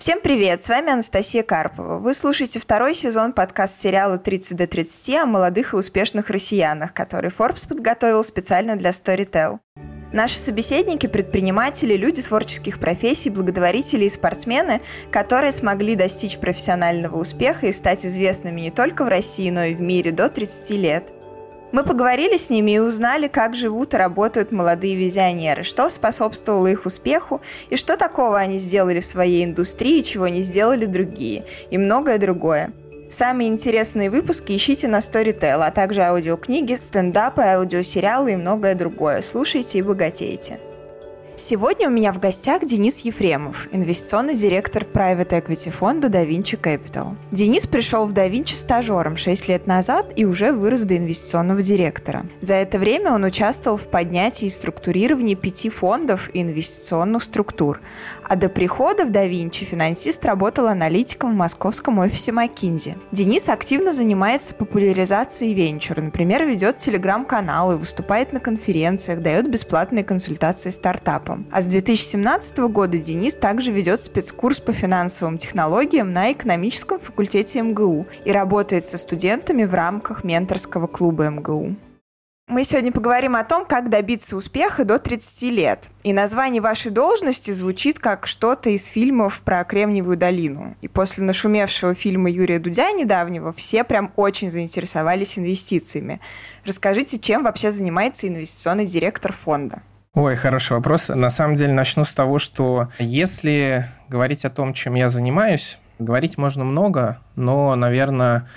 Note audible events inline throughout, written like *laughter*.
Всем привет, с вами Анастасия Карпова. Вы слушаете второй сезон подкаст-сериала «30 до 30» о молодых и успешных россиянах, который Forbes подготовил специально для Storytel. Наши собеседники – предприниматели, люди творческих профессий, благотворители и спортсмены, которые смогли достичь профессионального успеха и стать известными не только в России, но и в мире до 30 лет – мы поговорили с ними и узнали, как живут и работают молодые визионеры, что способствовало их успеху и что такого они сделали в своей индустрии, чего не сделали другие, и многое другое. Самые интересные выпуски ищите на Storytel, а также аудиокниги, стендапы, аудиосериалы и многое другое. Слушайте и богатейте. Сегодня у меня в гостях Денис Ефремов, инвестиционный директор private equity фонда DaVinci Capital. Денис пришел в DaVinci стажером 6 лет назад и уже вырос до инвестиционного директора. За это время он участвовал в поднятии и структурировании пяти фондов и инвестиционных структур, а до прихода в DaVinci финансист работал аналитиком в московском офисе McKinsey. Денис активно занимается популяризацией венчура, например, ведет телеграм-каналы, выступает на конференциях, дает бесплатные консультации стартапам. А с 2017 года Денис также ведет спецкурс по финансовым технологиям на экономическом факультете МГУ и работает со студентами в рамках менторского клуба МГУ. Мы сегодня поговорим о том, как добиться успеха до 30 лет. И название вашей должности звучит как что-то из фильмов про Кремниевую долину. И после нашумевшего фильма Юрия Дудя недавнего все прям очень заинтересовались инвестициями. Расскажите, чем вообще занимается инвестиционный директор фонда? Ой, хороший вопрос. На самом деле начну с того, что если говорить о том, чем я занимаюсь, говорить можно много, но, наверное,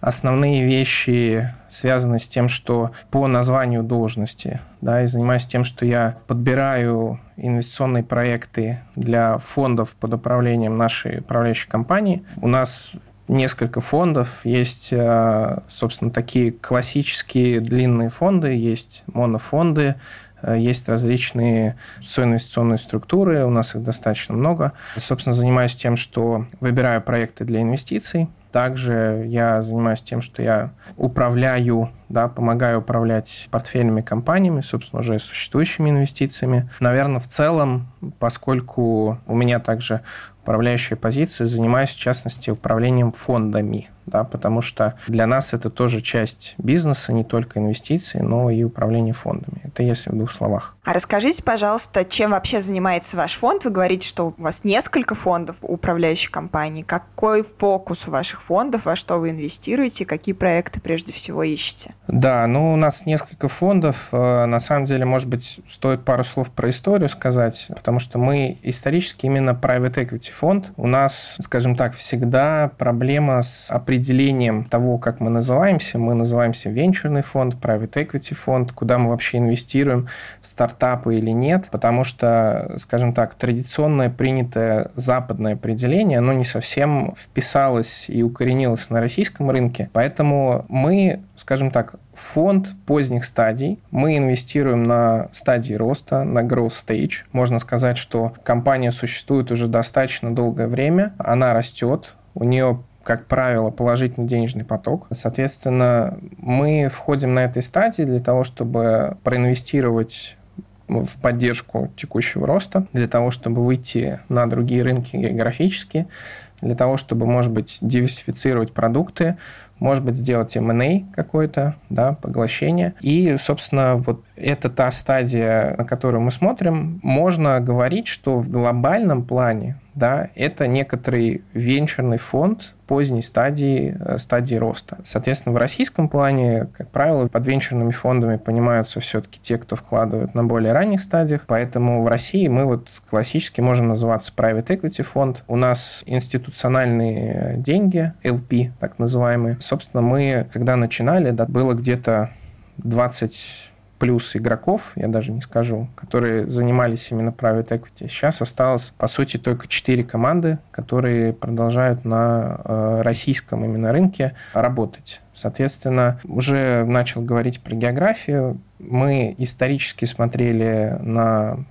Основные вещи связаны с тем, что по названию должности, да, и занимаюсь тем, что я подбираю инвестиционные проекты для фондов под управлением нашей управляющей компании. У нас несколько фондов. Есть, э, собственно, такие классические длинные фонды, есть монофонды, э, есть различные соинвестиционные структуры, у нас их достаточно много. Собственно, занимаюсь тем, что выбираю проекты для инвестиций, также я занимаюсь тем, что я управляю, да, помогаю управлять портфельными компаниями, собственно, уже существующими инвестициями. Наверное, в целом, поскольку у меня также управляющая позиция, занимаюсь, в частности, управлением фондами, да, потому что для нас это тоже часть бизнеса, не только инвестиции, но и управление фондами. Это если в двух словах. А расскажите, пожалуйста, чем вообще занимается ваш фонд? Вы говорите, что у вас несколько фондов управляющей компании. Какой фокус у ваших фондов, во что вы инвестируете, какие проекты прежде всего ищете? Да, ну у нас несколько фондов. Э, на самом деле, может быть, стоит пару слов про историю сказать, потому что мы исторически именно private equity фонд. У нас, скажем так, всегда проблема с определением того, как мы называемся. Мы называемся венчурный фонд, private equity фонд, куда мы вообще инвестируем в старт стартапы или нет, потому что, скажем так, традиционное принятое западное определение, оно не совсем вписалось и укоренилось на российском рынке. Поэтому мы, скажем так, фонд поздних стадий. Мы инвестируем на стадии роста, на growth stage. Можно сказать, что компания существует уже достаточно долгое время, она растет, у нее как правило, положительный денежный поток. Соответственно, мы входим на этой стадии для того, чтобы проинвестировать в поддержку текущего роста, для того, чтобы выйти на другие рынки географически, для того, чтобы, может быть, диверсифицировать продукты, может быть, сделать M&A какой-то, да, поглощение. И, собственно, вот это та стадия, на которую мы смотрим. Можно говорить, что в глобальном плане да, это некоторый венчурный фонд поздней стадии, э, стадии роста. Соответственно, в российском плане, как правило, под венчурными фондами понимаются все-таки те, кто вкладывают на более ранних стадиях. Поэтому в России мы вот классически можем называться private equity фонд. У нас институциональные деньги, LP, так называемые. Собственно, мы, когда начинали, да, было где-то 20 плюс игроков, я даже не скажу, которые занимались именно private equity. Сейчас осталось, по сути, только 4 команды, которые продолжают на э, российском именно рынке работать. Соответственно, уже начал говорить про географию. Мы исторически смотрели на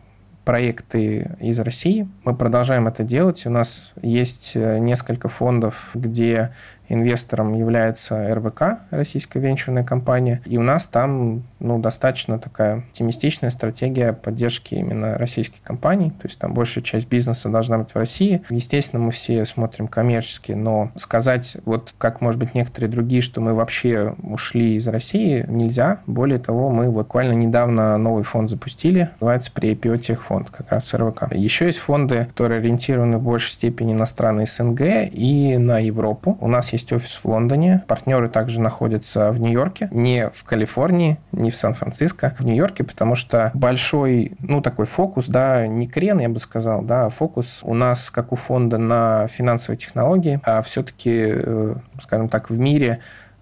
проекты из России. Мы продолжаем это делать. У нас есть э, несколько фондов, где инвестором является РВК, российская венчурная компания, и у нас там ну, достаточно такая оптимистичная стратегия поддержки именно российских компаний, то есть там большая часть бизнеса должна быть в России. Естественно, мы все смотрим коммерчески, но сказать, вот как, может быть, некоторые другие, что мы вообще ушли из России, нельзя. Более того, мы буквально недавно новый фонд запустили, называется при IPO техфонд, как раз РВК. Еще есть фонды, которые ориентированы в большей степени на страны СНГ и на Европу. У нас есть офис в Лондоне, партнеры также находятся в Нью-Йорке, не в Калифорнии, не в Сан-Франциско, в Нью-Йорке, потому что большой, ну, такой фокус, да, не крен, я бы сказал, да, а фокус у нас, как у фонда, на финансовые технологии, а все-таки, э, скажем так, в мире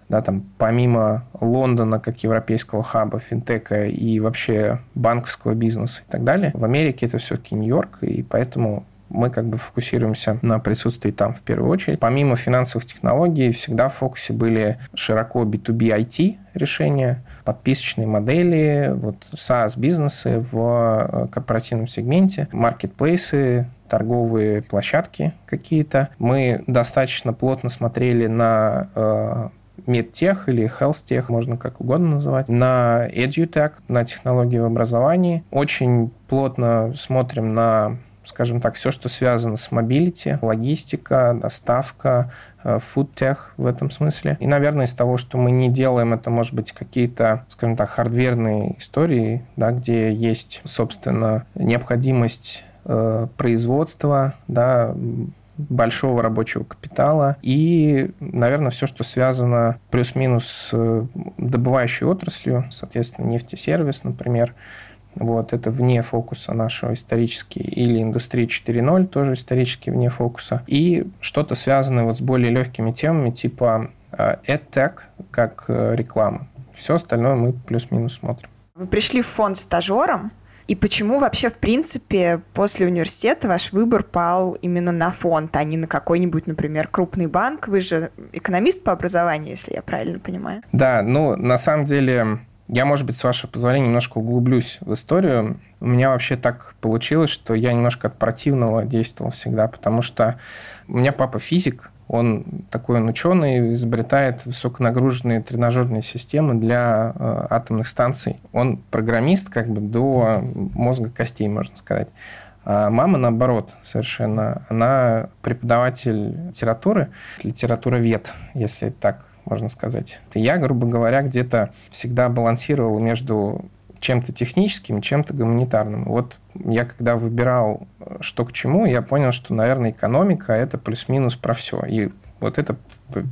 да, там, помимо Лондона как европейского хаба, финтека и вообще банковского бизнеса и так далее, в Америке это все-таки Нью-Йорк, и поэтому мы как бы фокусируемся на присутствии там в первую очередь. Помимо финансовых технологий, всегда в фокусе были широко B2B IT решения, подписочные модели, вот SaaS-бизнесы в э, корпоративном сегменте, маркетплейсы, торговые площадки какие-то. Мы достаточно плотно смотрели на э, медтех или health-tech, можно как угодно называть, на edutech, на технологии в образовании. Очень плотно смотрим на скажем так, все, что связано с mobility, логистика, доставка, фудтех в этом смысле. И, наверное, из того, что мы не делаем, это, может быть, какие-то, скажем так, хардверные истории, да, где есть, собственно, необходимость э, производства, да, большого рабочего капитала и, наверное, все, что связано плюс-минус с добывающей отраслью, соответственно, нефтесервис, например, вот, это вне фокуса нашего исторически. Или индустрия 4.0, тоже исторически вне фокуса. И что-то связанное вот с более легкими темами, типа EdTech, э, как э, реклама. Все остальное мы плюс-минус смотрим. Вы пришли в фонд стажером, и почему вообще, в принципе, после университета ваш выбор пал именно на фонд, а не на какой-нибудь, например, крупный банк? Вы же экономист по образованию, если я правильно понимаю. Да, ну, на самом деле, я, может быть, с вашего позволения, немножко углублюсь в историю. У меня вообще так получилось, что я немножко от противного действовал всегда, потому что у меня папа физик, он такой он ученый, изобретает высоконагруженные тренажерные системы для э, атомных станций. Он программист как бы до мозга костей, можно сказать. А мама, наоборот, совершенно, она преподаватель литературы, литературовед, если так можно сказать. Я, грубо говоря, где-то всегда балансировал между чем-то техническим, чем-то гуманитарным. Вот я когда выбирал, что к чему, я понял, что, наверное, экономика – это плюс-минус про все. И вот это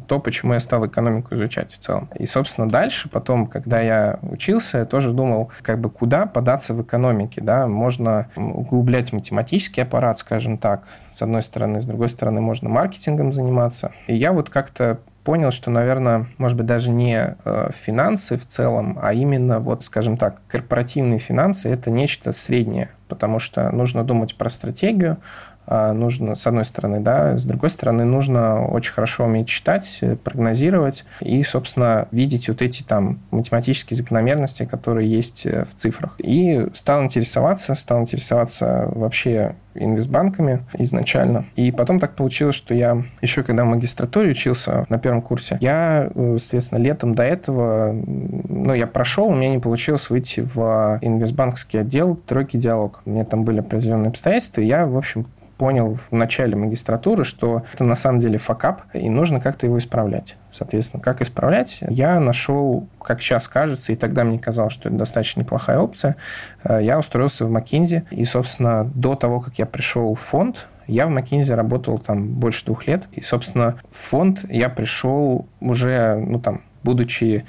то, почему я стал экономику изучать в целом. И, собственно, дальше, потом, когда я учился, я тоже думал, как бы куда податься в экономике, да, можно углублять математический аппарат, скажем так, с одной стороны, с другой стороны, можно маркетингом заниматься. И я вот как-то понял, что, наверное, может быть, даже не э, финансы в целом, а именно, вот, скажем так, корпоративные финансы – это нечто среднее, потому что нужно думать про стратегию, нужно, с одной стороны, да, с другой стороны, нужно очень хорошо уметь читать, прогнозировать и, собственно, видеть вот эти там математические закономерности, которые есть э, в цифрах. И стал интересоваться, стал интересоваться вообще инвестбанками изначально. И потом так получилось, что я еще когда в магистратуре учился на первом курсе, я, э, соответственно, летом до этого, ну, я прошел, у меня не получилось выйти в инвестбанковский отдел тройки диалог. У меня там были определенные обстоятельства, и я, в общем, понял в начале магистратуры, что это на самом деле факап, и нужно как-то его исправлять. Соответственно, как исправлять? Я нашел, как сейчас кажется, и тогда мне казалось, что это достаточно неплохая опция. Э, я устроился в Макинзи, и, собственно, до того, как я пришел в фонд, я в Макинзи работал там больше двух лет, и, собственно, в фонд я пришел уже, ну, там, будучи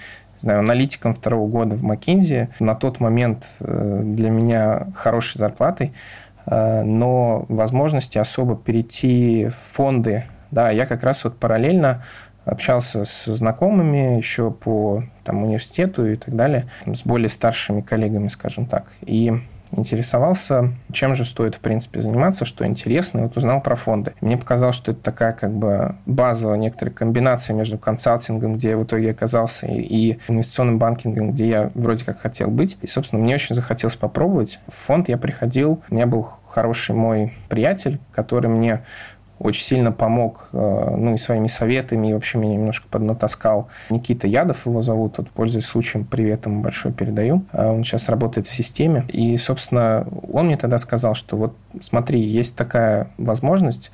знаю, аналитиком второго года в Макинзи, на тот момент э, для меня хорошей зарплатой, но возможности особо перейти в фонды, да, я как раз вот параллельно общался с знакомыми еще по там, университету и так далее, с более старшими коллегами, скажем так. И интересовался, чем же стоит, в принципе, заниматься, что интересно, и вот узнал про фонды. Мне показалось, что это такая как бы базовая некоторая комбинация между консалтингом, где я в итоге оказался, и инвестиционным банкингом, где я вроде как хотел быть. И, собственно, мне очень захотелось попробовать. В фонд я приходил, у меня был хороший мой приятель, который мне очень сильно помог, э, ну, и своими советами, и вообще меня немножко поднатаскал. Никита Ядов его зовут, вот, пользуясь случаем, привет ему большой передаю. А он сейчас работает в системе. И, собственно, он мне тогда сказал, что вот смотри, есть такая возможность,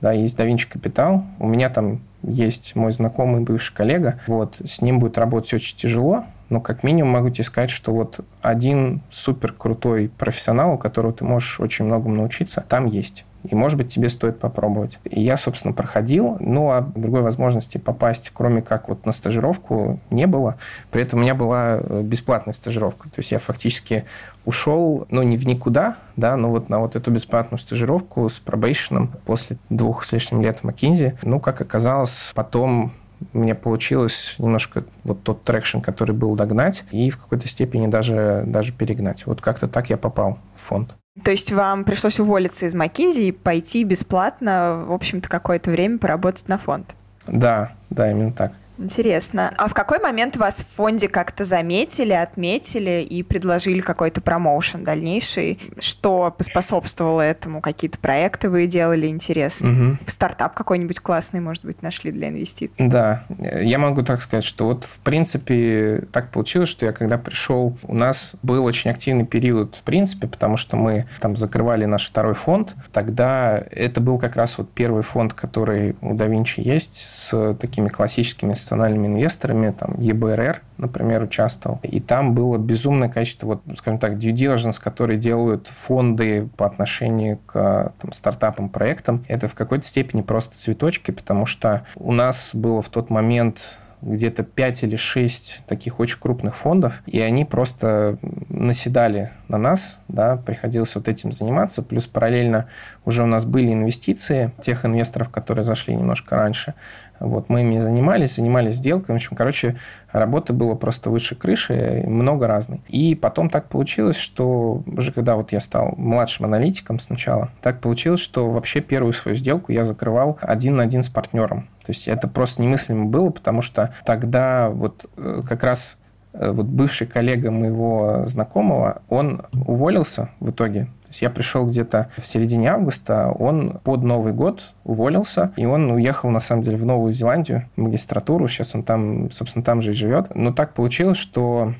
да, есть DaVinci Капитал, у меня там есть мой знакомый бывший коллега, вот, с ним будет работать очень тяжело, но как минимум могу тебе сказать, что вот один супер крутой профессионал, у которого ты можешь очень многому научиться, там есть. И, может быть, тебе стоит попробовать. И я, собственно, проходил, ну, а другой возможности попасть, кроме как вот на стажировку, не было. При этом у меня была э, бесплатная стажировка. То есть я фактически ушел, ну, не в никуда, да, но вот на вот эту бесплатную стажировку с probation ом после двух с лишним лет в McKinsey. Ну, как оказалось, потом мне получилось немножко вот тот traction, который был, догнать и в какой-то степени даже, даже перегнать. Вот как-то так я попал в фонд. То есть вам пришлось уволиться из McKinsey и пойти бесплатно, в общем-то, какое-то время поработать на фонд? Да, да, именно так. Интересно. А в какой момент вас в фонде как-то заметили, отметили и предложили какой-то промоушен дальнейший? Что поспособствовало этому? Какие-то проекты вы делали интересные? Угу. Стартап какой-нибудь классный, может быть, нашли для инвестиций? Да. Я могу так сказать, что вот в принципе так получилось, что я когда пришел, у нас был очень активный период в принципе, потому что мы там закрывали наш второй фонд. Тогда это был как раз вот первый фонд, который у DaVinci есть с такими классическими институциональными инвесторами, там ЕБРР, например, участвовал. И там было безумное количество, вот, скажем так, due diligence, которые делают фонды по отношению к там, стартапам, проектам. Это в какой-то степени просто цветочки, потому что у нас было в тот момент где-то 5 или 6 таких очень крупных фондов, и они просто наседали на нас, да, приходилось вот этим заниматься, плюс параллельно уже у нас были инвестиции тех инвесторов, которые зашли немножко раньше, вот, мы ими занимались, занимались сделками. В общем, короче, работы было просто выше крыши, много разной. И потом так получилось, что уже когда вот я стал младшим аналитиком сначала, так получилось, что вообще первую свою сделку я закрывал один на один с партнером. То есть это просто немыслимо было, потому что тогда вот э, как раз э, вот бывший коллега моего знакомого, он уволился в итоге то есть я пришел где-то в середине августа, он под Новый год уволился, и он уехал, на самом деле, в Новую Зеландию, в магистратуру, сейчас он там, собственно, там же и живет. Но так получилось, что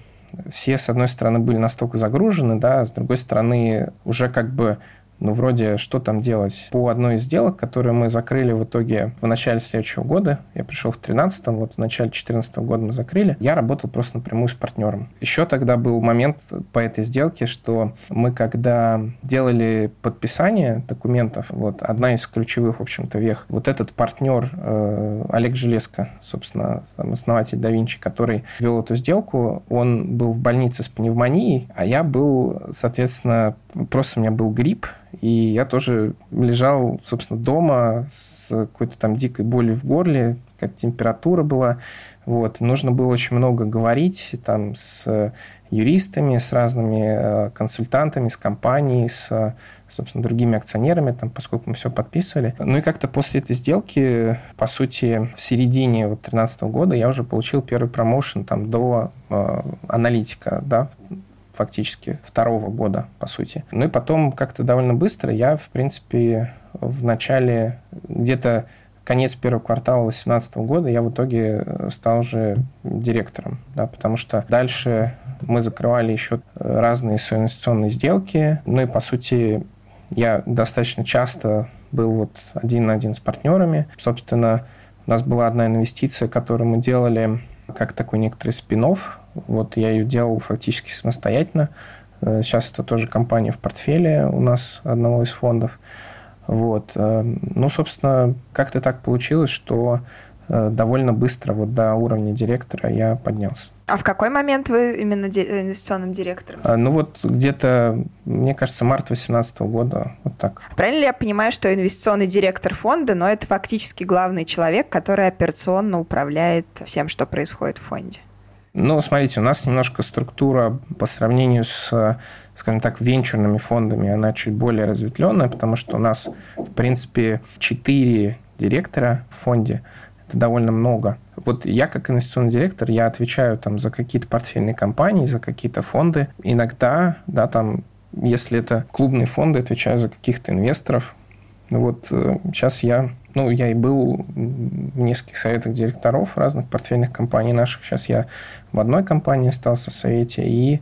все, с одной стороны, были настолько загружены, да, с другой стороны, уже как бы ну, вроде, что там делать? По одной из сделок, которые мы закрыли в итоге в начале следующего года, я пришел в 13 вот в начале 14 года мы закрыли, я работал просто напрямую с партнером. Еще тогда был момент по этой сделке, что мы когда делали подписание документов, вот одна из ключевых, в общем-то, вех, вот этот партнер э, Олег Железко, собственно, основатель DaVinci, который вел эту сделку, он был в больнице с пневмонией, а я был, соответственно, просто у меня был грипп, и я тоже лежал, собственно, дома с какой-то там дикой болью в горле, как температура была. Вот. Нужно было очень много говорить там с юристами, с разными э, консультантами, с компанией, с, собственно, другими акционерами, там, поскольку мы все подписывали. Ну и как-то после этой сделки, по сути, в середине вот 2013 года я уже получил первый промоушен там до э, аналитика, да, фактически второго года, по сути. Ну и потом как-то довольно быстро я, в принципе, в начале где-то конец первого квартала 2018 года я в итоге э, стал уже директором, да, потому что дальше мы закрывали еще разные свои инвестиционные сделки, ну и, по сути, я достаточно часто был вот один на один с партнерами. Собственно, у нас была одна инвестиция, которую мы делали как такой некоторый спин -офф. Вот я ее делал фактически самостоятельно. Э, сейчас это тоже компания в портфеле у нас одного из фондов. Вот. Э, ну, собственно, как-то так получилось, что э, довольно быстро вот до уровня директора я поднялся. А в какой момент вы именно инвестиционным директором? А, ну вот где-то, мне кажется, март 2018 года, вот так. Правильно ли я понимаю, что инвестиционный директор фонда, но это фактически главный человек, который операционно управляет всем, что происходит в фонде? Ну, смотрите, у нас немножко структура по сравнению с, скажем так, венчурными фондами, она чуть более разветвленная, потому что у нас, в принципе, четыре директора в фонде. Довольно много. Вот я как инвестиционный директор, я отвечаю там за какие-то портфельные компании, за какие-то фонды. Иногда, да, там, если это клубные фонды, отвечаю за каких-то инвесторов, Вот сейчас я ну, я и был в нескольких советах директоров разных портфельных компаний наших. Сейчас я в одной компании остался в совете, и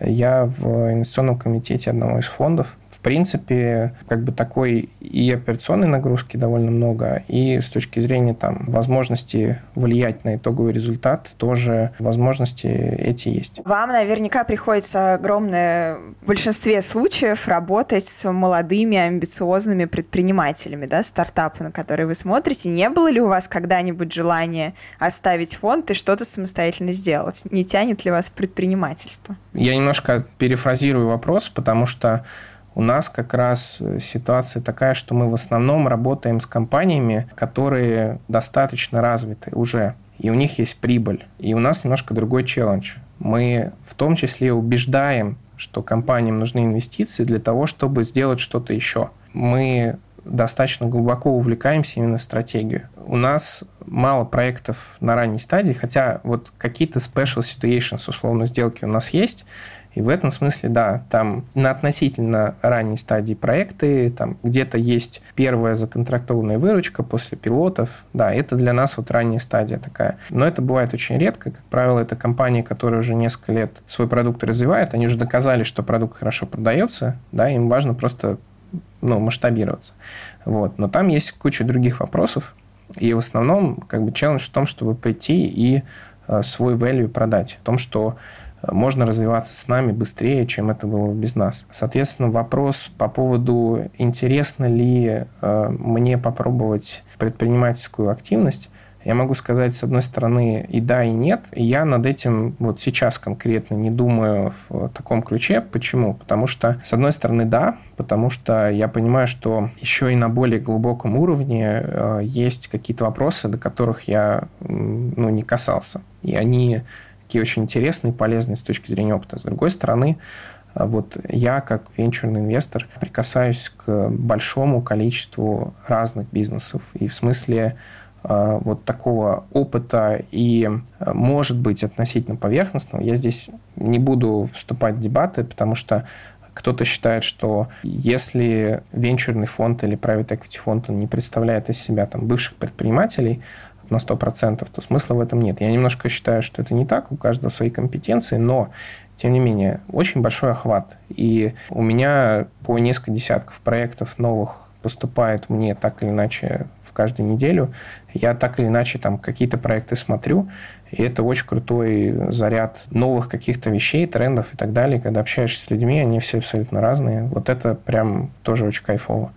я в инвестиционном комитете одного из фондов принципе, как бы такой и операционной нагрузки довольно много, и с точки зрения там возможности влиять на итоговый результат, тоже возможности эти есть. Вам наверняка приходится огромное в большинстве случаев работать с молодыми, амбициозными предпринимателями, да, стартапы, на которые вы смотрите. Не было ли у вас когда-нибудь желания оставить фонд и что-то самостоятельно сделать? Не тянет ли вас в предпринимательство? Я немножко перефразирую вопрос, потому что у нас как раз э, ситуация такая, что мы в основном работаем с компаниями, которые достаточно развиты уже, и у них есть прибыль. И у нас немножко другой челлендж. Мы в том числе убеждаем, что компаниям нужны инвестиции для того, чтобы сделать что-то еще. Мы достаточно глубоко увлекаемся именно в стратегию. У нас мало проектов на ранней стадии, хотя вот какие-то special situations, условно, сделки у нас есть, и в этом смысле, да, там на относительно ранней стадии проекты, там где-то есть первая законтрактованная выручка после пилотов. Да, это для нас вот ранняя стадия такая. Но это бывает очень редко. Как правило, это компании, которые уже несколько лет свой продукт развивают. Они уже доказали, что продукт хорошо продается. Да, им важно просто ну, масштабироваться. Вот. Но там есть куча других вопросов. И в основном как бы челлендж в том, чтобы прийти и э, свой value продать. В том, что можно развиваться с нами быстрее, чем это было без нас. Соответственно, вопрос по поводу, интересно ли э, мне попробовать предпринимательскую активность, я могу сказать, с одной стороны, и да, и нет. И я над этим вот сейчас конкретно не думаю в таком ключе. Почему? Потому что, с одной стороны, да, потому что я понимаю, что еще и на более глубоком уровне э, есть какие-то вопросы, до которых я ну, не касался. И они такие очень интересные полезные с точки зрения опыта. С другой стороны, э, вот я, как венчурный инвестор, прикасаюсь к большому количеству разных бизнесов. И в смысле э, вот такого опыта и, э, может быть, относительно поверхностного, я здесь не буду вступать в дебаты, потому что кто-то считает, что если венчурный фонд или private equity фонд он не представляет из себя там, бывших предпринимателей, на 100%, то смысла в этом нет. Я немножко считаю, что это не так, у каждого свои компетенции, но, тем не менее, очень большой охват. И у меня по несколько десятков проектов новых поступает мне так или иначе в каждую неделю. Я так или иначе там какие-то проекты смотрю, и это очень крутой заряд новых каких-то вещей, трендов и так далее. Когда общаешься с людьми, они все абсолютно разные. Вот это прям тоже очень кайфово.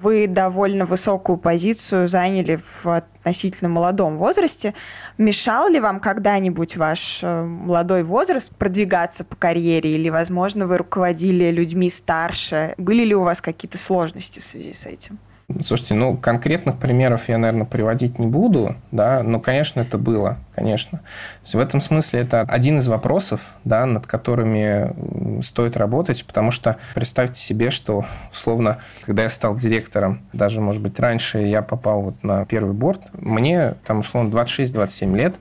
Вы довольно высокую позицию заняли в относительно молодом возрасте. Мешал ли вам когда-нибудь ваш э, молодой возраст продвигаться по карьере? Или, возможно, вы руководили людьми старше? Были ли у вас какие-то сложности в связи с этим? Слушайте, ну, конкретных примеров я, наверное, приводить не буду, да, но, конечно, это было, конечно. в этом смысле это один из вопросов, да, над которыми стоит работать, потому что представьте себе, что, условно, когда я стал директором, даже, может быть, раньше я попал вот на первый борт, мне, там, условно, 26-27 лет,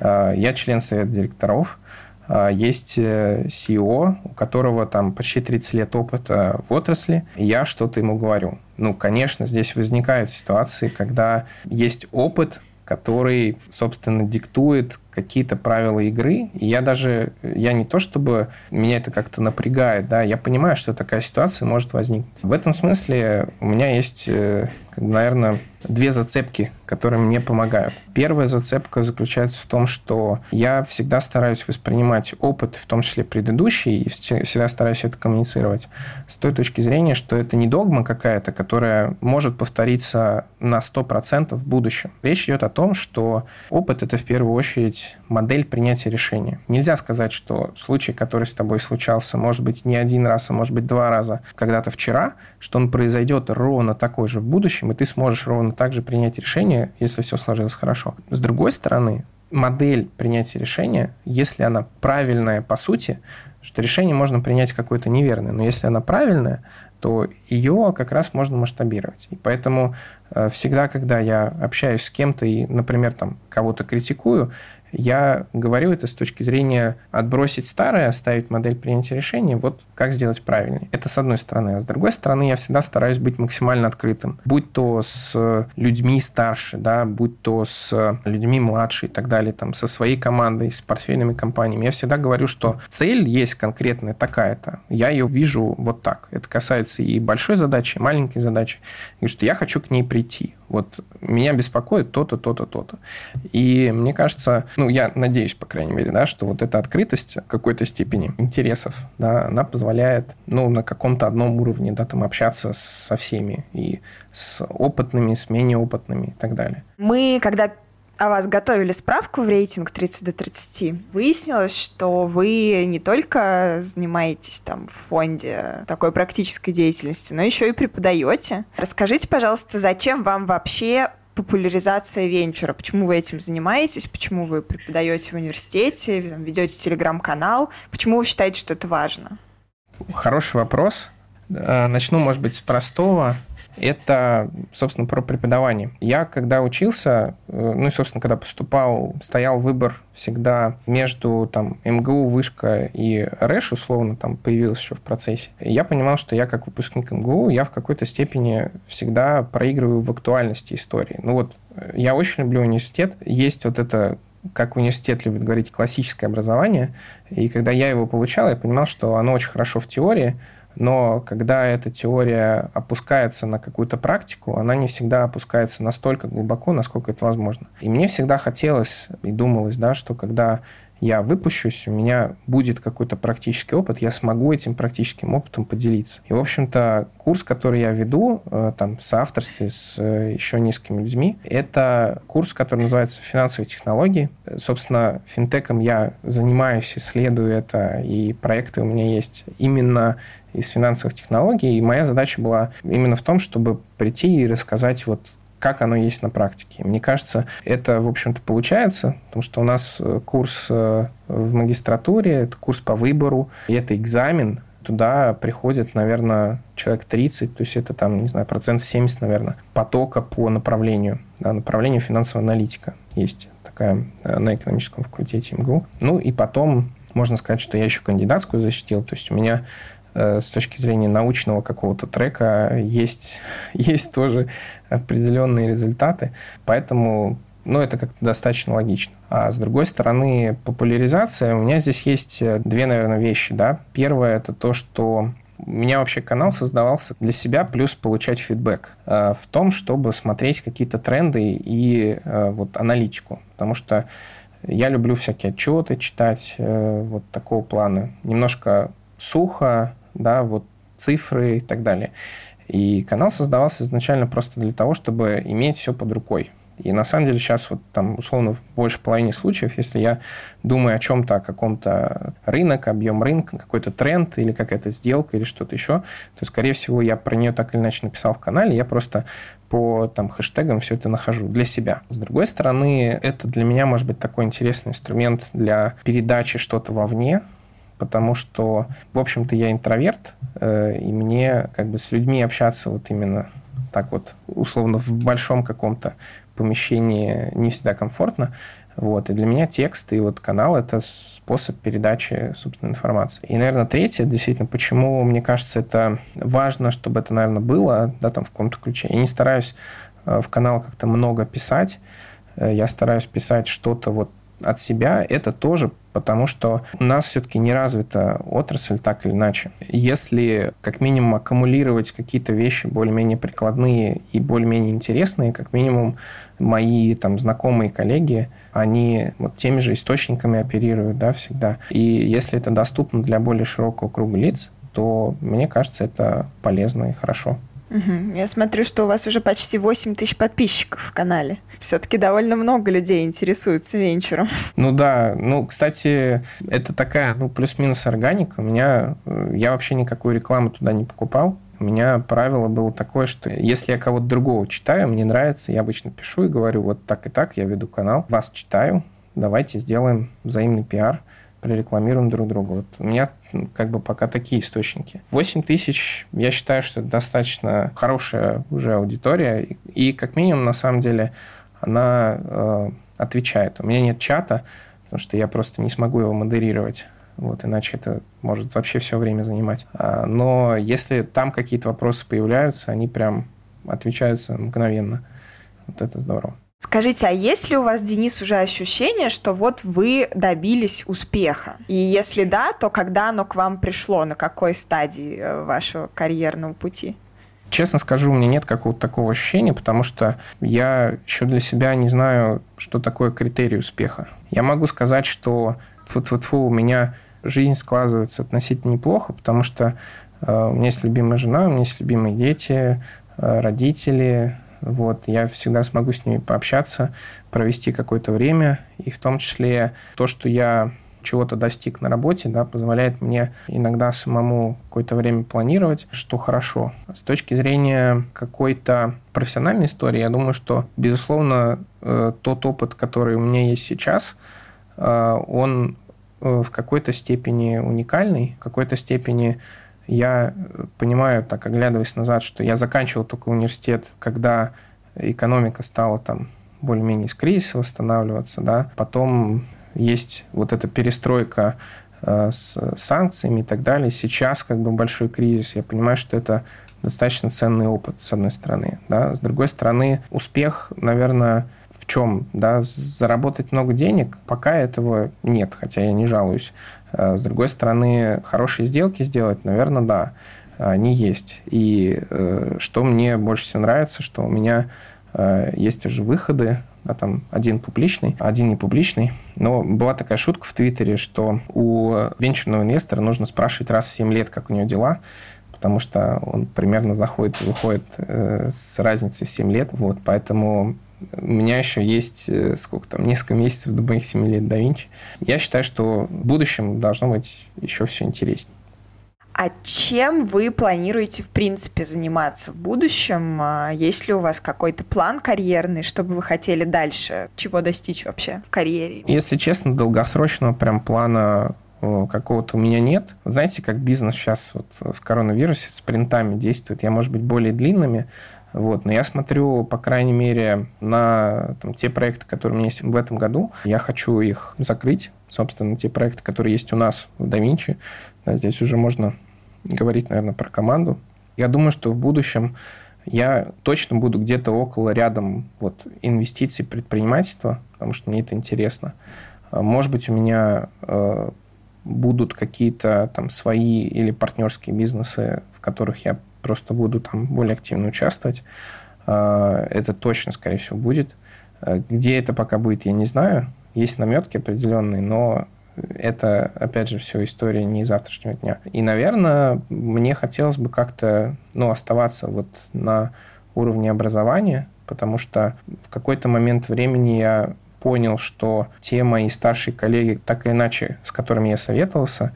а, я член совета директоров, есть CEO, у которого там почти 30 лет опыта в отрасли, и я что-то ему говорю. Ну, конечно, здесь возникают ситуации, когда есть опыт, который, собственно, диктует какие-то правила игры. И я даже, я не то чтобы меня это как-то напрягает, да, я понимаю, что такая ситуация может возникнуть. В этом смысле у меня есть, э, наверное, две зацепки, которые мне помогают. Первая зацепка заключается в том, что я всегда стараюсь воспринимать опыт, в том числе предыдущий, и всегда стараюсь это коммуницировать с той точки зрения, что это не догма какая-то, которая может повториться на 100% в будущем. Речь идет о том, что опыт – это в первую очередь есть модель принятия решения. Нельзя сказать, что случай, который с тобой случался, может быть не один раз, а может быть два раза когда-то вчера, что он произойдет ровно такой же в будущем, и ты сможешь ровно так же принять решение, если все сложилось хорошо. С другой стороны, модель принятия решения, если она правильная по сути, что решение можно принять какое-то неверное, но если она правильная, то ее как раз можно масштабировать. И поэтому э, всегда, когда я общаюсь с кем-то и, например, там кого-то критикую, Я говорю это с точки зрения отбросить старое, оставить модель принятия решения, вот как сделать правильнее. Это с одной стороны. А с другой стороны, я всегда стараюсь быть максимально открытым. Будь то с людьми старше, да, будь то с людьми младше и так далее, там, со своей командой, с портфельными компаниями. Я всегда говорю, что цель есть конкретная такая-то. Я ее вижу вот так. Это касается и большой задачи, и маленькой задачи. И что я хочу к ней прийти. Вот меня беспокоит то-то, то-то, то-то. И мне кажется, ну, я надеюсь, по крайней мере, да, что вот эта открытость в какой-то степени интересов, да, она позволяет, ну, на каком-то одном уровне, да, там общаться со всеми, и с опытными, с менее опытными и так далее. Мы, когда о вас готовили справку в рейтинг 30 до 30, выяснилось, что вы не только занимаетесь там в фонде такой практической деятельностью, но еще и преподаете. Расскажите, пожалуйста, зачем вам вообще популяризация венчура? Почему вы этим занимаетесь? Почему вы преподаете в университете, ведете телеграм-канал? Почему вы считаете, что это важно? Хороший вопрос. Э, начну, может быть, с простого это, собственно, про преподавание. Я, когда учился, э, ну и, собственно, когда поступал, стоял выбор всегда между там МГУ, Вышка и РЭШ, условно, там появилось еще в процессе. Я понимал, что я, как выпускник МГУ, я в какой-то степени всегда проигрываю в актуальности истории. Ну вот, э, я очень люблю университет. Есть вот это как университет любит говорить, классическое образование. И когда я его получал, я понимал, что оно очень хорошо в теории, но когда эта теория опускается на какую-то практику, она не всегда опускается настолько глубоко, насколько это возможно. И мне всегда хотелось и думалось, да, что когда я выпущусь, у меня будет какой-то практический опыт, я смогу этим практическим опытом поделиться. И, в общем-то, курс, который я веду, э, там, в соавторстве с э, еще несколькими людьми, это курс, который называется «Финансовые технологии». Собственно, финтеком я занимаюсь, исследую это, и проекты у меня есть именно из финансовых технологий. И моя задача была именно в том, чтобы прийти и рассказать вот как оно есть на практике. Мне кажется, это, в общем-то, получается, потому что у нас э, курс э, в магистратуре, это курс по выбору, и это экзамен, туда приходит, наверное, человек 30, то есть это там, не знаю, процент 70, наверное, потока по направлению, да, направлению финансовая аналитика есть такая э, на экономическом факультете МГУ. Ну и потом можно сказать, что я еще кандидатскую защитил, то есть у меня с точки зрения научного какого-то трека есть, *laughs* есть тоже определенные результаты. Поэтому ну, это как-то достаточно логично. А с другой стороны, популяризация, у меня здесь есть две, наверное, вещи. Да? Первое – это то, что у меня вообще канал создавался для себя, плюс получать фидбэк э, в том, чтобы смотреть какие-то тренды и э, вот аналитику. Потому что я люблю всякие отчеты читать вот такого плана. Немножко сухо, да, вот цифры и так далее. И канал создавался изначально просто для того, чтобы иметь все под рукой. И на самом деле сейчас вот там условно в больше половине случаев, если я думаю о чем-то, о каком-то рынок, объем рынка, какой-то тренд или какая-то сделка или что-то еще, то, скорее всего, я про нее так или иначе написал в канале, я просто по там, хэштегам все это нахожу для себя. С другой стороны, это для меня может быть такой интересный инструмент для передачи что-то вовне, потому что, в общем-то, я интроверт, э, и мне как бы с людьми общаться вот именно так вот, условно, в большом каком-то помещении не всегда комфортно. Вот. И для меня текст и вот канал – это способ передачи, собственно, информации. И, наверное, третье, действительно, почему, мне кажется, это важно, чтобы это, наверное, было, да, там, в каком-то ключе. Я не стараюсь э, в канал как-то много писать, э, я стараюсь писать что-то вот от себя, это тоже потому что у нас все-таки не развита отрасль так или иначе. Если как минимум аккумулировать какие-то вещи более-менее прикладные и более-менее интересные, как минимум мои там знакомые коллеги, они вот теми же источниками оперируют, да, всегда. И если это доступно для более широкого круга лиц, то мне кажется, это полезно и хорошо. Угу. Я смотрю, что у вас уже почти 8 тысяч подписчиков в канале. Все-таки довольно много людей интересуются венчуром. *laughs* Ну да, ну, кстати, это такая, ну, плюс-минус органика. У меня, э, я вообще никакую рекламу туда не покупал. У меня правило было такое, что если я кого-то другого читаю, мне нравится, я обычно пишу и говорю, вот так и так, я веду канал, вас читаю, давайте сделаем взаимный пиар прорекламируем друг друга. Вот у меня как бы пока такие источники. 8 тысяч, я считаю, что это достаточно хорошая уже аудитория. И, как минимум, на самом деле, она э, отвечает. У меня нет чата, потому что я просто не смогу его модерировать. Вот, иначе это может вообще все время занимать. А, но если там какие-то вопросы появляются, они прям отвечаются мгновенно. Вот это здорово. Скажите, а есть ли у вас, Денис, уже ощущение, что вот вы добились успеха? И если да, то когда оно к вам пришло, на какой стадии э, вашего карьерного пути? Честно скажу, у меня нет какого-то такого ощущения, потому что я еще для себя не знаю, что такое критерий успеха. Я могу сказать, что фу у меня жизнь складывается относительно неплохо, потому что э, у меня есть любимая жена, у меня есть любимые дети, э, родители, вот, я всегда смогу с ними пообщаться, провести какое-то время, и в том числе то, что я чего-то достиг на работе, да, позволяет мне иногда самому какое-то время планировать, что хорошо. С точки зрения какой-то профессиональной истории, я думаю, что, безусловно, э, тот опыт, который у меня есть сейчас, э, он э, в какой-то степени уникальный, в какой-то степени я понимаю, так оглядываясь назад, что я заканчивал только университет, когда экономика стала там более-менее из кризиса восстанавливаться, да. Потом есть вот эта перестройка э, с санкциями и так далее. Сейчас как бы большой кризис. Я понимаю, что это достаточно ценный опыт, с одной стороны. Да? С другой стороны, успех, наверное, в чем? Да? Заработать много денег, пока этого нет, хотя я не жалуюсь. Э, с другой стороны, хорошие сделки сделать, наверное, да, они есть. И э, что мне больше всего нравится, что у меня э, есть уже выходы, да, там один публичный, один не публичный. Но была такая шутка в Твиттере, что у венчурного инвестора нужно спрашивать раз в 7 лет, как у него дела, потому что он примерно заходит и выходит э, с разницей в 7 лет. Вот, поэтому у меня еще есть, э, сколько там, несколько месяцев до моих 7 лет до Винчи. Я считаю, что в будущем должно быть еще все интереснее. А чем вы планируете, в принципе, заниматься в будущем? А есть ли у вас какой-то план карьерный, что бы вы хотели дальше? Чего достичь вообще в карьере? Если честно, долгосрочного прям плана какого-то у меня нет. Знаете, как бизнес сейчас вот в коронавирусе с принтами действует, я, может быть, более длинными, вот. Но я смотрю, по крайней мере, на там, те проекты, которые у меня есть в этом году. Я хочу их закрыть. Собственно, те проекты, которые есть у нас в DaVinci. Да, здесь уже можно говорить, наверное, про команду. Я думаю, что в будущем я точно буду где-то около рядом вот, инвестиций предпринимательства, потому что мне это интересно. А, может быть, у меня э, будут какие-то там свои или партнерские бизнесы, в которых я просто буду там более активно участвовать. А, это точно, скорее всего, будет. А, где это пока будет, я не знаю. Есть наметки определенные, но это, опять же, все история не завтрашнего дня. И, наверное, мне хотелось бы как-то ну, оставаться вот на уровне образования, потому что в какой-то момент времени я понял, что те мои старшие коллеги, так или иначе, с которыми я советовался,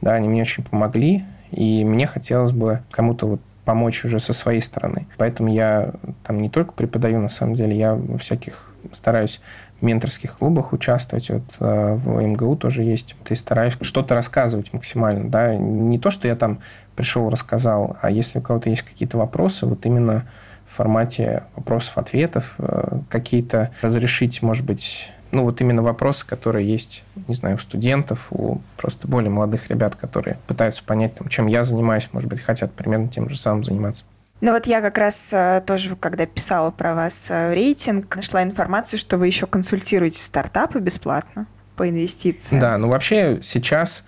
да, они мне очень помогли, и мне хотелось бы кому-то вот помочь уже со своей стороны. Поэтому я там не только преподаю, на самом деле, я во всяких стараюсь в менторских клубах участвовать, вот э, в МГУ тоже есть, и стараюсь что-то рассказывать максимально, да, не то, что я там пришел, рассказал, а если у кого-то есть какие-то вопросы, вот именно в формате вопросов-ответов, э, какие-то разрешить, может быть, ну, вот именно вопросы, которые есть, не знаю, у студентов, у просто более молодых ребят, которые пытаются понять, там, чем я занимаюсь, может быть, хотят примерно тем же самым заниматься. Ну вот я как раз э, тоже, когда писала про вас э, рейтинг, нашла информацию, что вы еще консультируете стартапы бесплатно по инвестициям. Да, ну вообще сейчас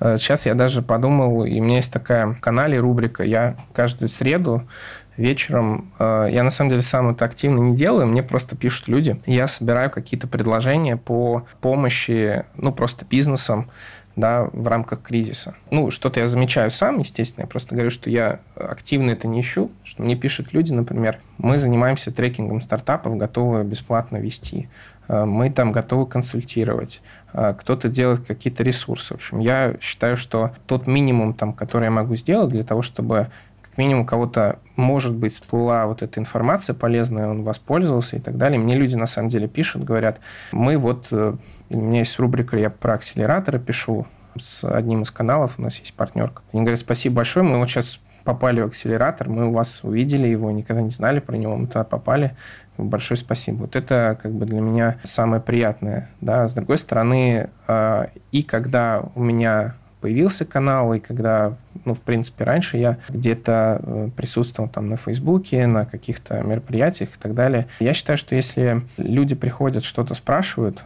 Сейчас я даже подумал, и у меня есть такая в канале рубрика, я каждую среду вечером. Э, я, на самом деле, сам это активно не делаю, мне просто пишут люди. Я собираю какие-то предложения по помощи, ну, просто бизнесам, да, в рамках кризиса. Ну, что-то я замечаю сам, естественно, я просто говорю, что я активно это не ищу, что мне пишут люди, например, мы занимаемся трекингом стартапов, готовы бесплатно вести, э, мы там готовы консультировать, э, кто-то делает какие-то ресурсы. В общем, я считаю, что тот минимум, там, который я могу сделать для того, чтобы минимум у кого-то, может быть, всплыла вот эта информация полезная, он воспользовался и так далее. Мне люди на самом деле пишут, говорят, мы вот, э, у меня есть рубрика, я про акселераторы пишу, с одним из каналов, у нас есть партнерка. Они говорят, спасибо большое, мы вот сейчас попали в акселератор, мы у вас увидели его, никогда не знали про него, мы туда попали, большое спасибо. Вот это как бы для меня самое приятное. Да. С другой стороны, э, и когда у меня появился канал, и когда, ну, в принципе, раньше я где-то э, присутствовал там на Фейсбуке, на каких-то мероприятиях и так далее. Я считаю, что если люди приходят, что-то спрашивают,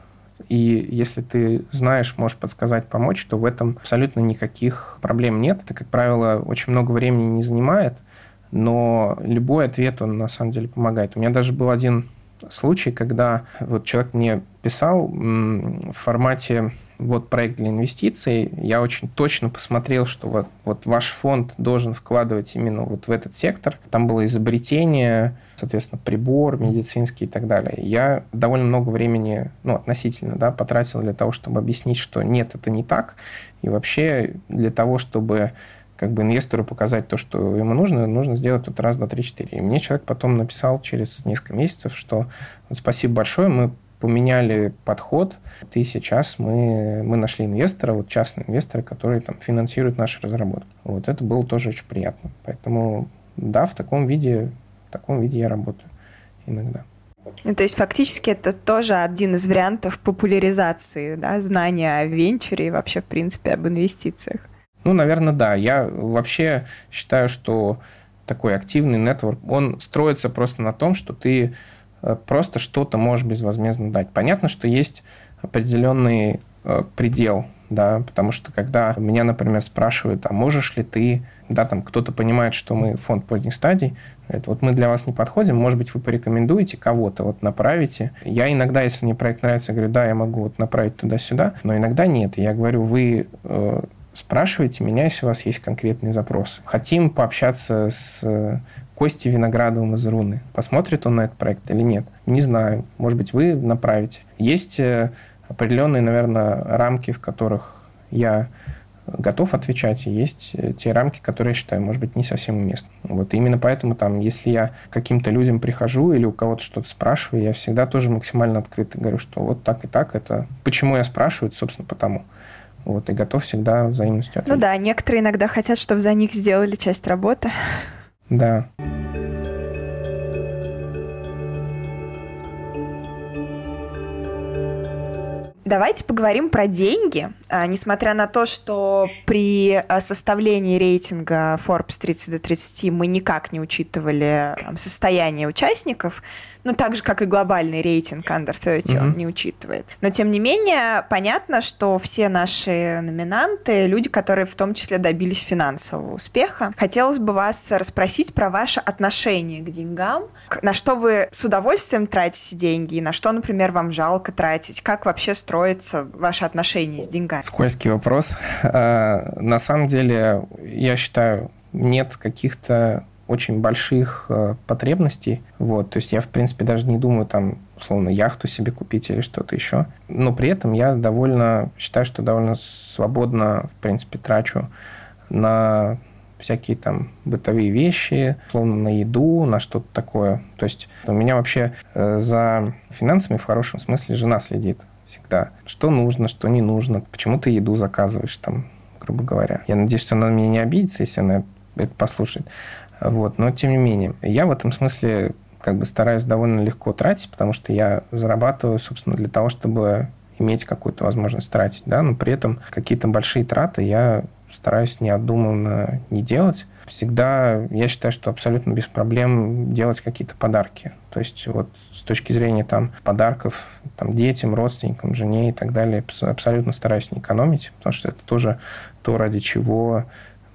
и если ты знаешь, можешь подсказать, помочь, то в этом абсолютно никаких проблем нет. Это, как правило, очень много времени не занимает, но любой ответ, он на самом деле помогает. У меня даже был один случай, когда вот человек мне писал в формате вот проект для инвестиций, я очень точно посмотрел, что вот, вот ваш фонд должен вкладывать именно вот в этот сектор. Там было изобретение, соответственно, прибор медицинский и так далее. Я довольно много времени, ну, относительно, да, потратил для того, чтобы объяснить, что нет, это не так. И вообще для того, чтобы как бы инвестору показать то, что ему нужно, нужно сделать вот раз, два, три, четыре. И мне человек потом написал через несколько месяцев, что спасибо большое, мы поменяли подход, и сейчас мы, мы нашли инвестора, вот частный инвестор, который там финансирует наши разработки. Вот это было тоже очень приятно. Поэтому да, в таком виде, в таком виде я работаю иногда. Ну, то есть фактически это тоже один из вариантов популяризации да, знания о венчуре и вообще, в принципе, об инвестициях. Ну, наверное, да. Я вообще считаю, что такой активный нетворк, он строится просто на том, что ты э, просто что-то можешь безвозмездно дать. Понятно, что есть определенный э, предел, да, потому что когда меня, например, спрашивают, а можешь ли ты, да, там кто-то понимает, что мы фонд поздних стадий, говорит, вот мы для вас не подходим, может быть, вы порекомендуете кого-то, вот направите. Я иногда, если мне проект нравится, говорю, да, я могу вот направить туда-сюда, но иногда нет. я говорю, вы э, спрашивайте меня, если у вас есть конкретный запрос. Хотим пообщаться с э, Костей Виноградовым из Руны. Посмотрит он на этот проект или нет? Не знаю. Может быть, вы направите. Есть э, определенные, наверное, рамки, в которых я готов отвечать, и есть э, те рамки, которые я считаю, может быть, не совсем уместны. Вот именно поэтому там, если я каким-то людям прихожу или у кого-то что-то спрашиваю, я всегда тоже максимально открыт и говорю, что вот так и так это. Почему я спрашиваю, собственно, потому. Вот, и готов всегда взаимностью ответить. Ну да, некоторые иногда хотят, чтобы за них сделали часть работы. Да. Давайте поговорим про деньги. А, несмотря на то, что при а, составлении рейтинга Forbes 30 до 30 мы никак не учитывали там, состояние участников, ну, так же, как и глобальный рейтинг Under 30 mm-hmm. он не учитывает. Но, тем не менее, понятно, что все наши номинанты — люди, которые в том числе добились финансового успеха. Хотелось бы вас расспросить про ваше отношение к деньгам, на что вы с удовольствием тратите деньги, на что, например, вам жалко тратить, как вообще строится ваше отношение с деньгами? Скользкий вопрос. А, на самом деле, я считаю, нет каких-то очень больших э, потребностей. Вот, то есть я, в принципе, даже не думаю там, условно, яхту себе купить или что-то еще. Но при этом я довольно, считаю, что довольно свободно, в принципе, трачу на всякие там бытовые вещи, условно, на еду, на что-то такое. То есть у меня вообще э, за финансами в хорошем смысле жена следит всегда. Что нужно, что не нужно, почему ты еду заказываешь там, грубо говоря. Я надеюсь, что она меня не обидится, если она это послушает. Вот. Но тем не менее, я в этом смысле как бы стараюсь довольно легко тратить, потому что я зарабатываю, собственно, для того, чтобы иметь какую-то возможность тратить, да, но при этом какие-то большие траты я стараюсь необдуманно не делать. Всегда я считаю, что абсолютно без проблем делать какие-то подарки. То есть вот с точки зрения там подарков там, детям, родственникам, жене и так далее, абсолютно стараюсь не экономить, потому что это тоже то, ради чего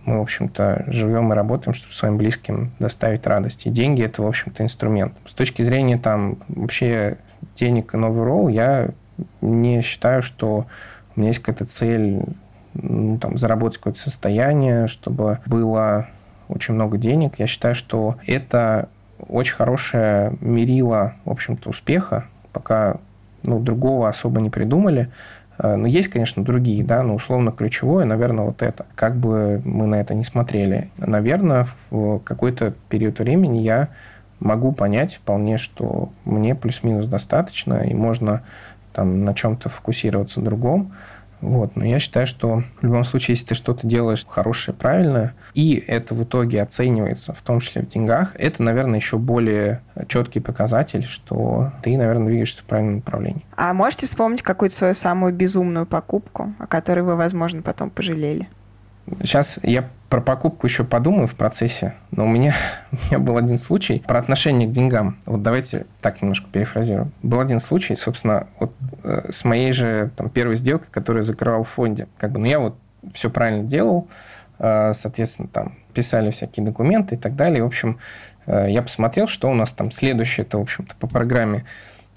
мы, в общем-то, живем и работаем, чтобы своим близким доставить радость. И деньги – это, в общем-то, инструмент. С точки зрения там вообще денег и новый ролл, я не считаю, что у меня есть какая-то цель ну, там, заработать какое-то состояние, чтобы было очень много денег. Я считаю, что это очень хорошее мерило, в общем-то, успеха, пока ну, другого особо не придумали. Э, но есть, конечно, другие, да, но условно ключевое, наверное, вот это. Как бы мы на это не смотрели. Наверное, в какой-то период времени я могу понять вполне, что мне плюс-минус достаточно, и можно там на чем-то фокусироваться другом. Вот. Но я считаю, что в любом случае, если ты что-то делаешь хорошее, правильное, и это в итоге оценивается, в том числе в деньгах, это, наверное, еще более четкий показатель, что ты, наверное, двигаешься в правильном направлении. А можете вспомнить какую-то свою самую безумную покупку, о которой вы, возможно, потом пожалели? Сейчас я про покупку еще подумаю в процессе, но у меня, *laughs* у меня был один случай про отношение к деньгам. Вот давайте так немножко перефразирую. Был один случай, собственно, вот э, с моей же там, первой сделкой, которую я закрывал в фонде. Как бы, ну, я вот все правильно делал, э, соответственно, там писали всякие документы и так далее. В общем, э, я посмотрел, что у нас там следующее, это, в общем-то, по программе.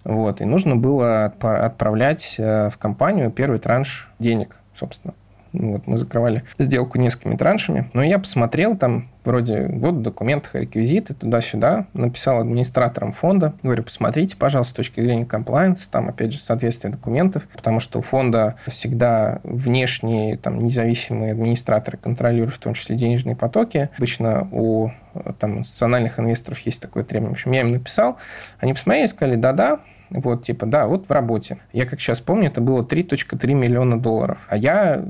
Вот, и нужно было отправлять в компанию первый транш денег, собственно. Вот, мы закрывали сделку несколькими траншами. Но я посмотрел там вроде год документах, реквизиты туда-сюда, написал администраторам фонда, говорю, посмотрите, пожалуйста, с точки зрения комплайенс, там, опять же, соответствие документов, потому что у фонда всегда внешние, там, независимые администраторы контролируют в том числе денежные потоки. Обычно у там, национальных инвесторов есть такое требование. В общем, я им написал, они посмотрели, сказали, да-да, вот, типа, да, вот в работе. Я, как сейчас помню, это было 3.3 миллиона долларов. А я,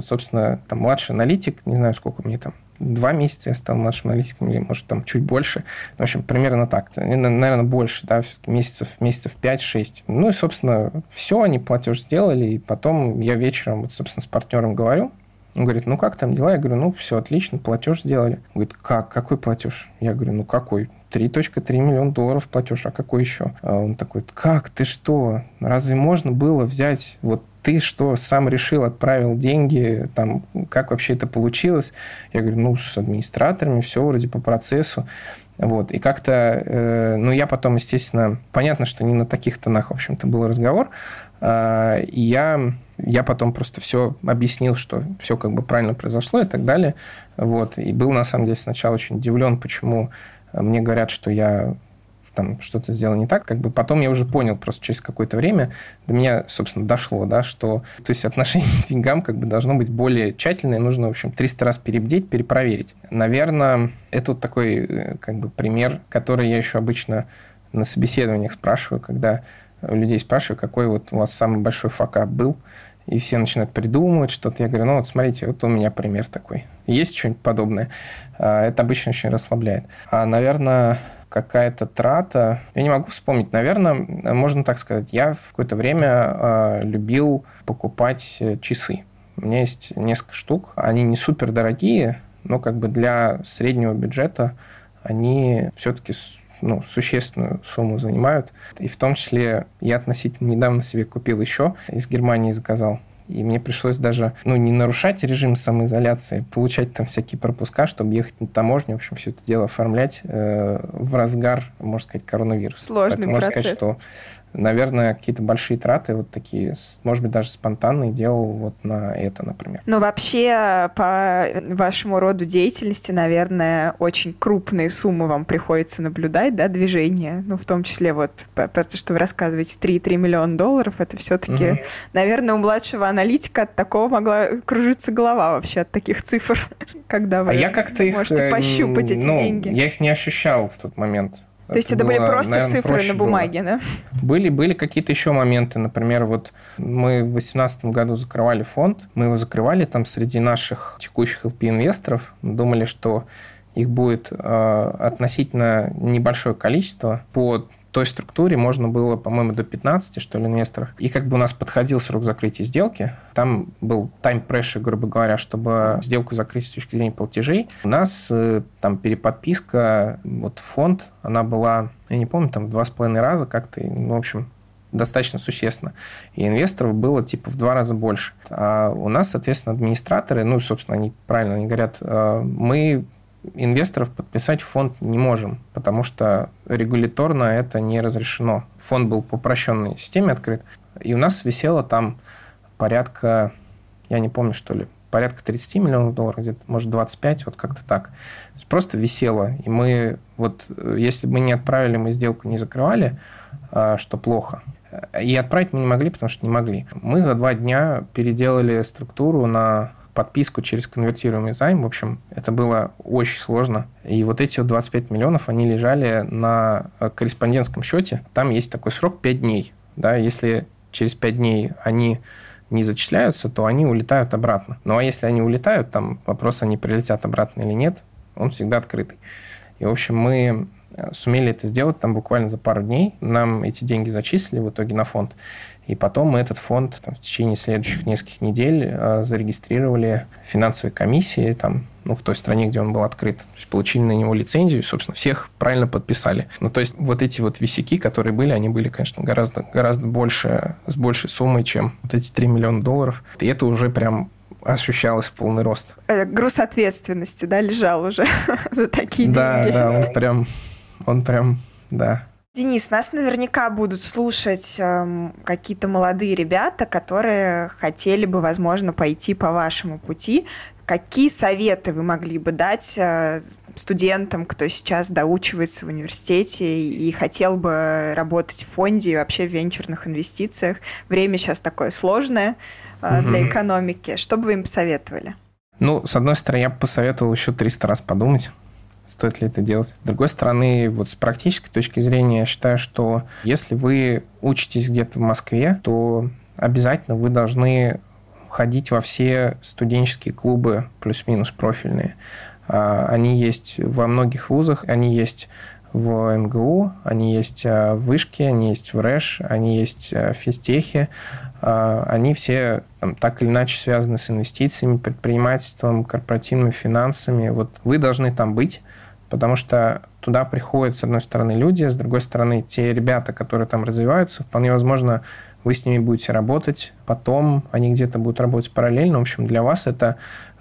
собственно, там, младший аналитик, не знаю, сколько мне там, два месяца я стал младшим аналитиком, или, может, там, чуть больше. В общем, примерно так. Наверное, больше, да, месяцев, месяцев 5-6. Ну, и, собственно, все, они платеж сделали, и потом я вечером, вот, собственно, с партнером говорю, он говорит, ну как там дела? Я говорю, ну все отлично, платеж сделали. Он говорит, как? Какой платеж? Я говорю, ну какой? 3.3 миллиона долларов платеж, а какой еще? А он такой, как, ты что? Разве можно было взять вот ты что, сам решил, отправил деньги, там, как вообще это получилось? Я говорю, ну, с администраторами, все вроде по процессу. Вот. И как-то, э, ну, я потом, естественно, понятно, что не на таких тонах, в общем-то, был разговор. Э, и я, я потом просто все объяснил, что все как бы правильно произошло и так далее. Вот. И был, на самом деле, сначала очень удивлен, почему мне говорят, что я там что-то сделал не так, как бы потом я уже понял просто через какое-то время, до меня, собственно, дошло, да, что, то есть отношение к деньгам как бы должно быть более тщательное, нужно, в общем, 300 раз перебдеть, перепроверить. Наверное, это вот такой, э, как бы, пример, который я еще обычно на собеседованиях спрашиваю, когда людей спрашиваю, какой вот у вас самый большой факап был, и все начинают придумывать что-то. Я говорю, ну вот смотрите, вот у меня пример такой. Есть что-нибудь подобное? А, это обычно очень расслабляет. А, наверное, какая-то трата. Я не могу вспомнить. Наверное, можно так сказать. Я в какое-то время а, любил покупать э, часы. У меня есть несколько штук. Они не супер дорогие, но как бы для среднего бюджета они все-таки ну, существенную сумму занимают. И в том числе я относительно недавно себе купил еще, из Германии заказал. И мне пришлось даже, ну, не нарушать режим самоизоляции, получать там всякие пропуска, чтобы ехать на таможню, в общем, все это дело оформлять э, в разгар, можно сказать, коронавируса. Сложный Поэтому, процесс. Можно сказать, что наверное, какие-то большие траты, вот такие, может быть, даже спонтанные делал вот на это, например. Но вообще по вашему роду деятельности, наверное, очень крупные суммы вам приходится наблюдать, да, движения, ну, в том числе вот про то, что вы рассказываете, 3-3 миллиона долларов, это все-таки, угу. наверное, у младшего аналитика от такого могла кружиться голова вообще от таких цифр, *laughs* когда вы а я как-то можете их, пощупать эти ну, деньги. Я их не ощущал в тот момент. То есть это, это были просто наверное, цифры на бумаге, было. да? Были, были какие-то еще моменты. Например, вот мы в 2018 году закрывали фонд. Мы его закрывали там среди наших текущих LP-инвесторов. Думали, что их будет э, относительно небольшое количество по той структуре можно было, по-моему, до 15, что ли, инвесторов. И как бы у нас подходил срок закрытия сделки, там был тайм pressure, грубо говоря, чтобы сделку закрыть с точки зрения платежей. У нас э, там переподписка, вот фонд, она была, я не помню, там в два с половиной раза как-то, ну, в общем, достаточно существенно. И инвесторов было типа в два раза больше. А у нас, соответственно, администраторы, ну, собственно, они правильно они говорят, э, мы инвесторов подписать фонд не можем, потому что регуляторно это не разрешено. Фонд был по упрощенной системе открыт, и у нас висело там порядка, я не помню, что ли, порядка 30 миллионов долларов, где-то, может, 25, вот как-то так. просто висело. И мы, вот, если бы мы не отправили, мы сделку не закрывали, а, что плохо. И отправить мы не могли, потому что не могли. Мы за два дня переделали структуру на подписку через конвертируемый займ. В общем, это было очень сложно. И вот эти вот 25 миллионов, они лежали на э, корреспондентском счете. Там есть такой срок 5 дней. Да, если через 5 дней они не зачисляются, то они улетают обратно. Ну а если они улетают, там вопрос, они прилетят обратно или нет, он всегда открытый. И, в общем, мы э, сумели это сделать там буквально за пару дней. Нам эти деньги зачислили в итоге на фонд. И потом мы этот фонд там, в течение следующих нескольких недель э, зарегистрировали в финансовой комиссии там, ну, в той стране, где он был открыт. То есть получили на него лицензию, и, собственно, всех правильно подписали. Ну, то есть вот эти вот висяки, которые были, они были, конечно, гораздо, гораздо больше, с большей суммой, чем вот эти 3 миллиона долларов. И это уже прям ощущалось в полный рост. Э, груз ответственности, да, лежал уже *laughs* за такие деньги. Да, да, он прям, он прям, да, Денис, нас наверняка будут слушать э, какие-то молодые ребята, которые хотели бы, возможно, пойти по вашему пути. Какие советы вы могли бы дать э, студентам, кто сейчас доучивается в университете и хотел бы работать в фонде и вообще в венчурных инвестициях? Время сейчас такое сложное э, угу. для экономики. Что бы вы им посоветовали? Ну, с одной стороны, я бы посоветовал еще 300 раз подумать стоит ли это делать. С другой стороны, вот с практической точки зрения, я считаю, что если вы учитесь где-то в Москве, то обязательно вы должны ходить во все студенческие клубы плюс-минус профильные. А, они есть во многих вузах, они есть в МГУ, они есть а, в Вышке, они есть в РЭШ, они есть в физтехе. А, они все там, так или иначе связаны с инвестициями, предпринимательством, корпоративными финансами. Вот вы должны там быть, потому что туда приходят, с одной стороны, люди, с другой стороны, те ребята, которые там развиваются, вполне возможно, вы с ними будете работать, потом они где-то будут работать параллельно. В общем, для вас это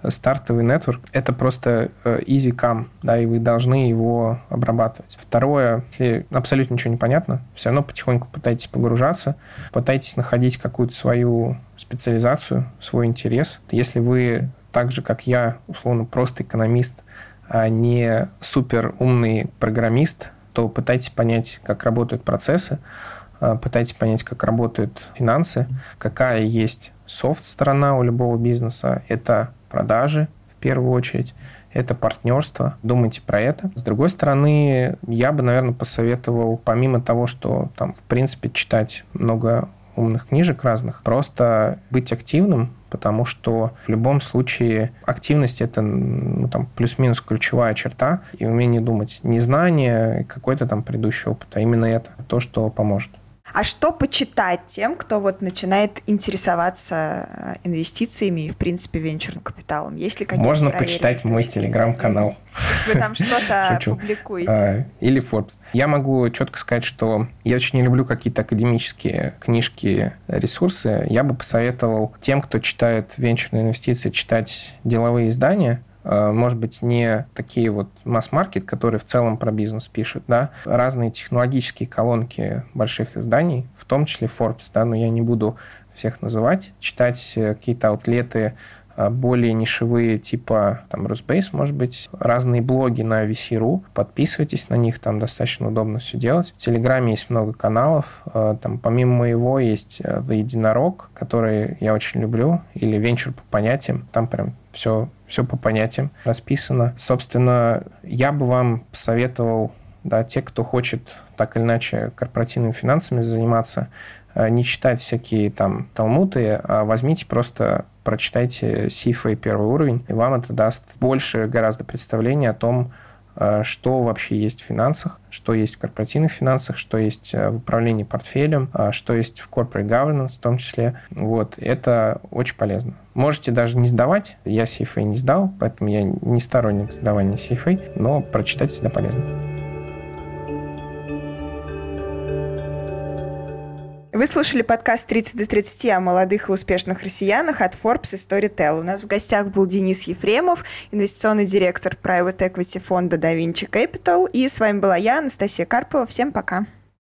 стартовый нетворк. Это просто э, easy come, да, и вы должны его обрабатывать. Второе, если абсолютно ничего не понятно, все равно потихоньку пытайтесь погружаться, пытайтесь находить какую-то свою специализацию, свой интерес. Если вы так же, как я, условно, просто экономист, а не супер умный программист, то пытайтесь понять, как работают процессы, а, пытайтесь понять, как работают финансы, какая есть софт-сторона у любого бизнеса. Это продажи, в первую очередь, это партнерство. Думайте про это. С другой стороны, я бы, наверное, посоветовал, помимо того, что там, в принципе, читать много умных книжек разных, просто быть активным, потому что в любом случае активность это ну, там, плюс-минус ключевая черта, и умение думать. Не знание, какой-то там предыдущий опыт, а именно это то, что поможет. А что почитать тем, кто вот начинает интересоваться э, инвестициями и, в принципе, венчурным капиталом? Есть ли какие-то Можно почитать мой телеграм-канал. Вы там *laughs* что-то публикуете? А, или Forbes. Я могу четко сказать, что я очень не люблю какие-то академические книжки, ресурсы. Я бы посоветовал тем, кто читает венчурные инвестиции, читать деловые издания, может быть, не такие вот масс-маркет, которые в целом про бизнес пишут, да, разные технологические колонки больших изданий, в том числе Forbes, да, но я не буду всех называть, читать э, какие-то аутлеты э, более нишевые, типа там Росбейс, может быть, разные блоги на VC.ru, подписывайтесь на них, там достаточно удобно все делать. В Телеграме есть много каналов, там помимо моего есть The Единорог, который я очень люблю, или Венчур по понятиям, там прям все все по понятиям расписано. Собственно, я бы вам посоветовал, да, те, кто хочет так или иначе корпоративными финансами заниматься, э, не читать всякие там талмуты, а возьмите просто прочитайте CFA первый уровень, и вам это даст больше гораздо представления о том, что вообще есть в финансах, что есть в корпоративных финансах, что есть э, в управлении портфелем, э, что есть в corporate governance в том числе. Вот, это очень полезно. Можете даже не сдавать. Я CFA не сдал, поэтому я не сторонник сдавания CFA, но прочитать всегда полезно. Вы слушали подкаст 30 до 30 о молодых и успешных россиянах от Forbes и Storytel. У нас в гостях был Денис Ефремов, инвестиционный директор private equity фонда Da Vinci Capital. И с вами была я, Анастасия Карпова. Всем пока.